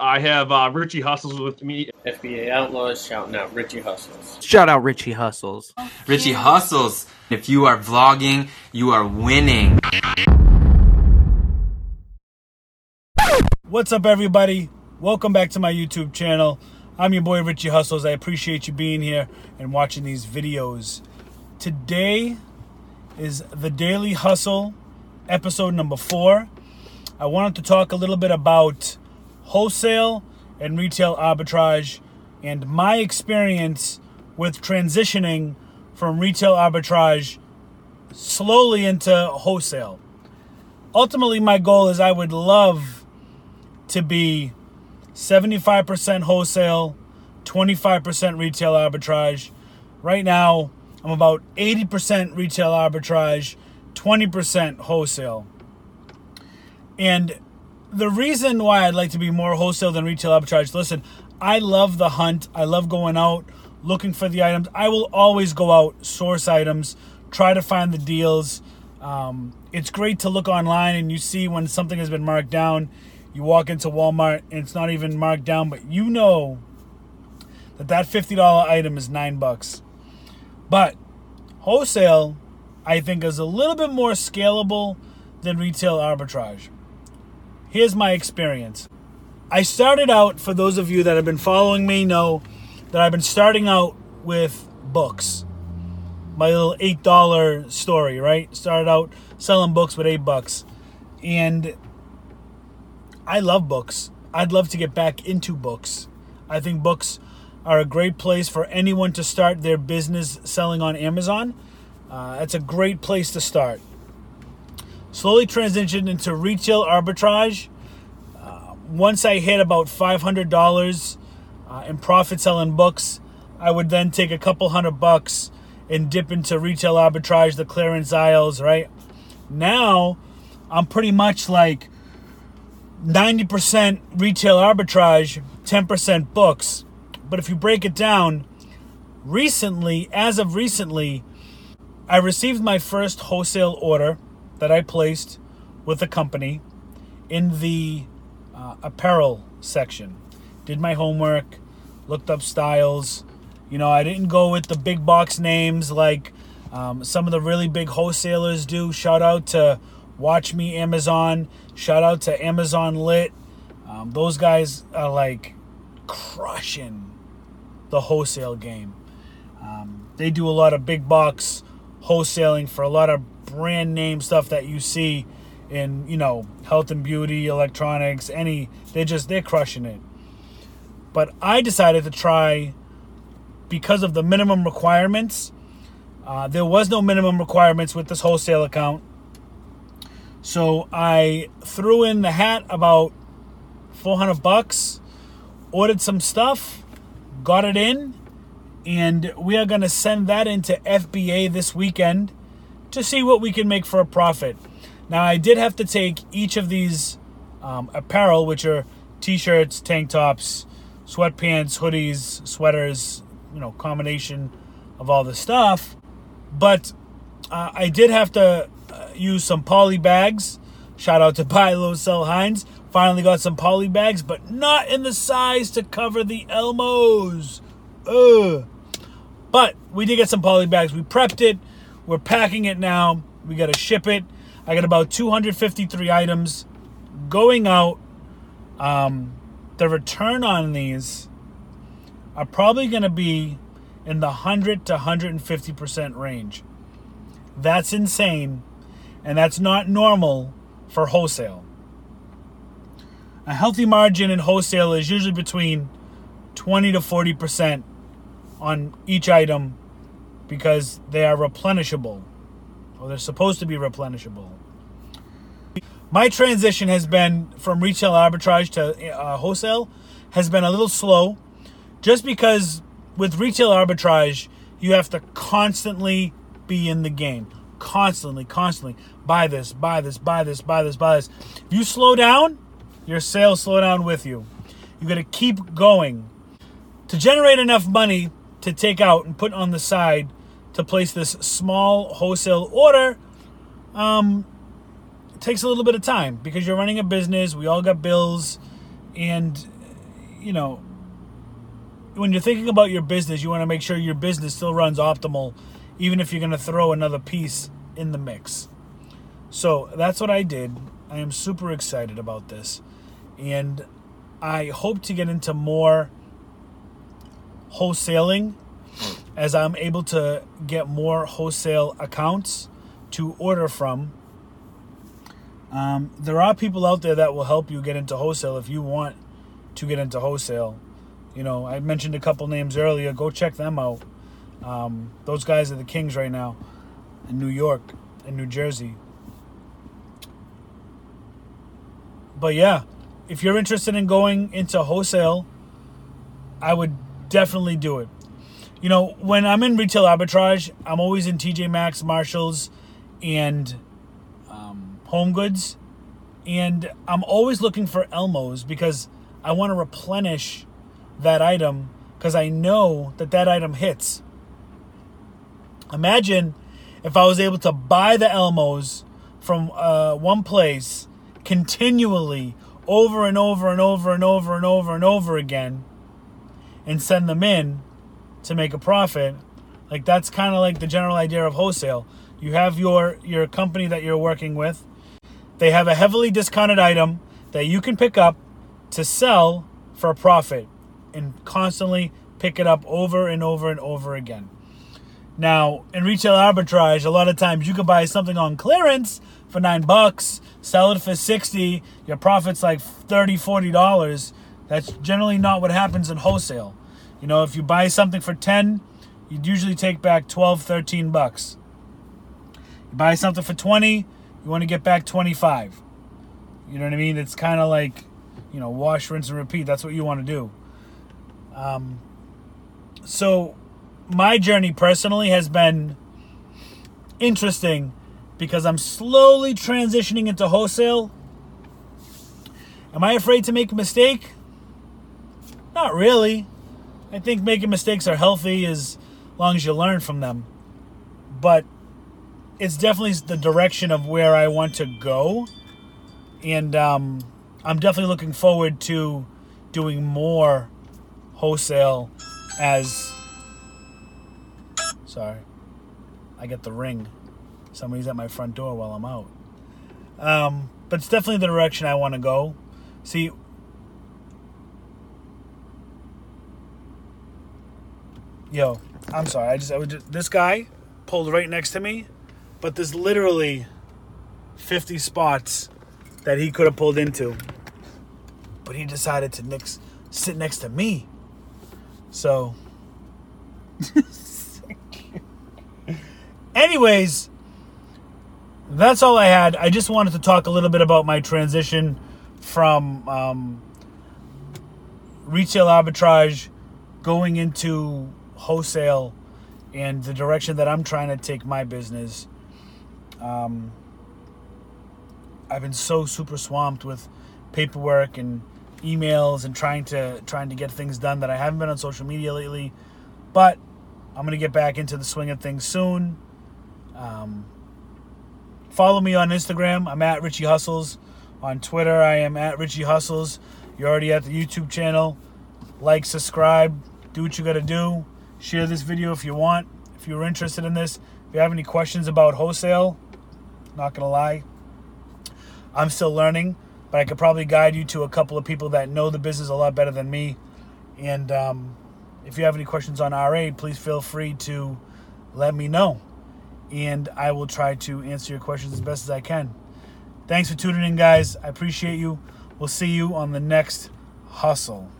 I have uh, Richie Hustles with me. FBA Outlaws shouting out Richie Hustles. Shout out Richie Hustles. Richie Hustles. If you are vlogging, you are winning. What's up, everybody? Welcome back to my YouTube channel. I'm your boy Richie Hustles. I appreciate you being here and watching these videos. Today is the Daily Hustle, episode number four. I wanted to talk a little bit about wholesale and retail arbitrage and my experience with transitioning from retail arbitrage slowly into wholesale. Ultimately, my goal is I would love to be 75% wholesale, 25% retail arbitrage. Right now, I'm about 80% retail arbitrage, 20% wholesale. And the reason why I'd like to be more wholesale than retail arbitrage, listen, I love the hunt. I love going out, looking for the items. I will always go out, source items, try to find the deals. Um, it's great to look online and you see when something has been marked down. You walk into Walmart and it's not even marked down, but you know that that $50 item is nine bucks. But wholesale, I think, is a little bit more scalable than retail arbitrage. Here's my experience. I started out, for those of you that have been following me, know that I've been starting out with books. My little $8 story, right? Started out selling books with 8 bucks. And I love books. I'd love to get back into books. I think books are a great place for anyone to start their business selling on Amazon. Uh, it's a great place to start slowly transitioned into retail arbitrage. Uh, once I hit about $500 uh, in profit selling books, I would then take a couple hundred bucks and dip into retail arbitrage, the clearance aisles, right? Now, I'm pretty much like 90% retail arbitrage, 10% books. But if you break it down, recently, as of recently, I received my first wholesale order that I placed with a company in the uh, apparel section. Did my homework, looked up styles. You know, I didn't go with the big box names like um, some of the really big wholesalers do. Shout out to Watch Me Amazon. Shout out to Amazon Lit. Um, those guys are like crushing the wholesale game. Um, they do a lot of big box wholesaling for a lot of brand name stuff that you see in you know health and beauty electronics any they just they're crushing it but i decided to try because of the minimum requirements uh, there was no minimum requirements with this wholesale account so i threw in the hat about 400 bucks ordered some stuff got it in and we are going to send that into fba this weekend to see what we can make for a profit. Now, I did have to take each of these um, apparel, which are t-shirts, tank tops, sweatpants, hoodies, sweaters, you know, combination of all the stuff. But uh, I did have to uh, use some poly bags. Shout out to Buy Low Sell Heinz. Finally got some poly bags, but not in the size to cover the Elmos. Ugh. But we did get some poly bags. We prepped it. We're packing it now. We got to ship it. I got about 253 items going out. Um, the return on these are probably going to be in the 100 to 150% range. That's insane, and that's not normal for wholesale. A healthy margin in wholesale is usually between 20 to 40% on each item because they are replenishable, or they're supposed to be replenishable. My transition has been from retail arbitrage to uh, wholesale has been a little slow, just because with retail arbitrage you have to constantly be in the game, constantly, constantly buy this, buy this, buy this, buy this, buy this. If you slow down, your sales slow down with you. You got to keep going to generate enough money to take out and put on the side to place this small wholesale order, um, takes a little bit of time because you're running a business. We all got bills, and you know, when you're thinking about your business, you want to make sure your business still runs optimal, even if you're going to throw another piece in the mix. So that's what I did. I am super excited about this, and I hope to get into more wholesaling as I'm able to get more wholesale accounts to order from. Um, there are people out there that will help you get into wholesale if you want to get into wholesale. You know, I mentioned a couple names earlier. Go check them out. Um, those guys are the kings right now in New York and New Jersey. But yeah, if you're interested in going into wholesale, I would definitely do it. You know, when I'm in retail arbitrage, I'm always in TJ Maxx, Marshalls, and um, Home Goods, and I'm always looking for Elmos because I want to replenish that item because I know that that item hits. Imagine if I was able to buy the Elmos from uh, one place continually over and over and over and over and over and over again and send them in to make a profit. Like that's kind of like the general idea of wholesale. You have your your company that you're working with. They have a heavily discounted item that you can pick up to sell for a profit and constantly pick it up over and over and over again. Now, in retail arbitrage, a lot of times you can buy something on clearance for 9 bucks, sell it for 60, your profit's like 30, 40 dollars. That's generally not what happens in wholesale. You know, if you buy something for 10, you'd usually take back 12, 13 bucks. You buy something for 20, you want to get back 25. You know what I mean? It's kind of like, you know, wash, rinse, and repeat. That's what you want to do. Um, so, my journey personally has been interesting because I'm slowly transitioning into wholesale. Am I afraid to make a mistake? Not really. I think making mistakes are healthy as long as you learn from them. But it's definitely the direction of where I want to go. And um, I'm definitely looking forward to doing more wholesale as. Sorry. I get the ring. Somebody's at my front door while I'm out. Um, but it's definitely the direction I want to go. See, Yo, I'm sorry. I just, I was just this guy pulled right next to me, but there's literally 50 spots that he could have pulled into. But he decided to nix, sit next to me. So Anyways, that's all I had. I just wanted to talk a little bit about my transition from um, retail arbitrage going into wholesale and the direction that I'm trying to take my business. Um, I've been so super swamped with paperwork and emails and trying to trying to get things done that I haven't been on social media lately. But I'm gonna get back into the swing of things soon. Um, follow me on Instagram. I'm at Richie Hustles. On Twitter, I am at Richie Hustles. You're already at the YouTube channel. Like, subscribe, do what you gotta do. Share this video if you want. If you're interested in this, if you have any questions about wholesale, not gonna lie, I'm still learning, but I could probably guide you to a couple of people that know the business a lot better than me. And um, if you have any questions on RA, please feel free to let me know and I will try to answer your questions as best as I can. Thanks for tuning in, guys. I appreciate you. We'll see you on the next hustle.